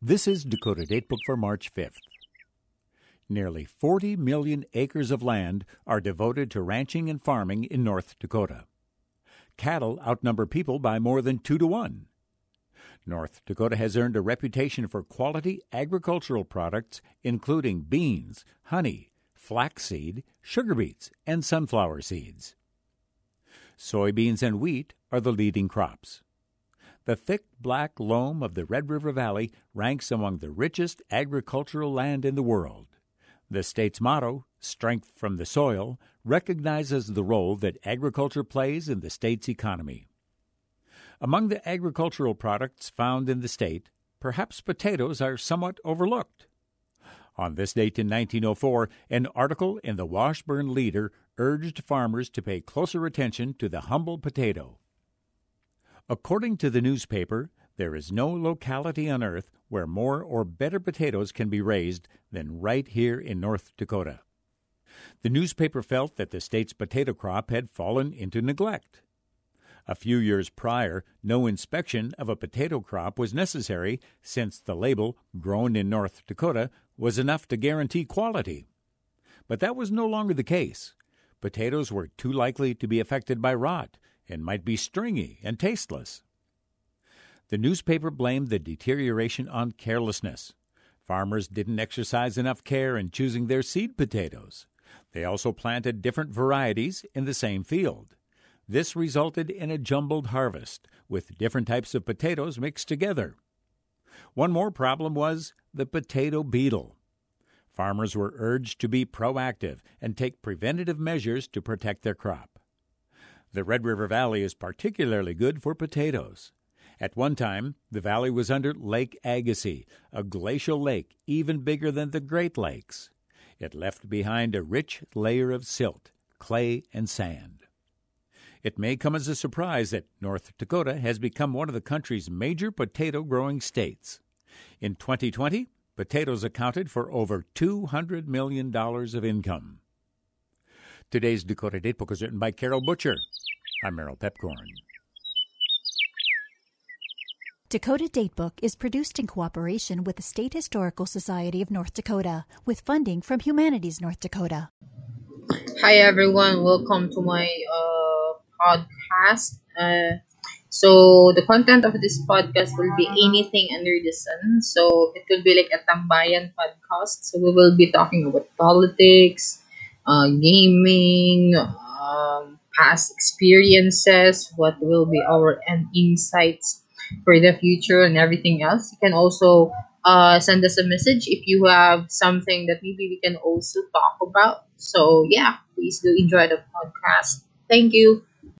This is Dakota Datebook for March 5th. Nearly 40 million acres of land are devoted to ranching and farming in North Dakota. Cattle outnumber people by more than two to one. North Dakota has earned a reputation for quality agricultural products, including beans, honey, flaxseed, sugar beets, and sunflower seeds. Soybeans and wheat are the leading crops. The thick black loam of the Red River Valley ranks among the richest agricultural land in the world. The state's motto, Strength from the Soil, recognizes the role that agriculture plays in the state's economy. Among the agricultural products found in the state, perhaps potatoes are somewhat overlooked. On this date in 1904, an article in the Washburn Leader urged farmers to pay closer attention to the humble potato. According to the newspaper, there is no locality on earth where more or better potatoes can be raised than right here in North Dakota. The newspaper felt that the state's potato crop had fallen into neglect. A few years prior, no inspection of a potato crop was necessary since the label, grown in North Dakota, was enough to guarantee quality. But that was no longer the case. Potatoes were too likely to be affected by rot, and might be stringy and tasteless. The newspaper blamed the deterioration on carelessness. Farmers didn't exercise enough care in choosing their seed potatoes. They also planted different varieties in the same field. This resulted in a jumbled harvest, with different types of potatoes mixed together. One more problem was the potato beetle. Farmers were urged to be proactive and take preventative measures to protect their crop. The Red River Valley is particularly good for potatoes. At one time, the valley was under Lake Agassiz, a glacial lake even bigger than the Great Lakes. It left behind a rich layer of silt, clay, and sand. It may come as a surprise that North Dakota has become one of the country's major potato growing states. In 2020, potatoes accounted for over $200 million of income. Today's Dakota Datebook is written by Carol Butcher. I'm Merrill Piepkorn. Dakota Datebook is produced in cooperation with the State Historical Society of North Dakota with funding from Humanities North Dakota. Hi everyone, welcome to my uh, podcast. Uh, so the content of this podcast will be anything under the sun. So it will be like a Tambayan podcast. So we will be talking about politics, uh, gaming, um, past experiences, what will be our and insights for the future and everything else. You can also uh, send us a message if you have something that maybe we can also talk about. So yeah, please do enjoy the podcast. Thank you.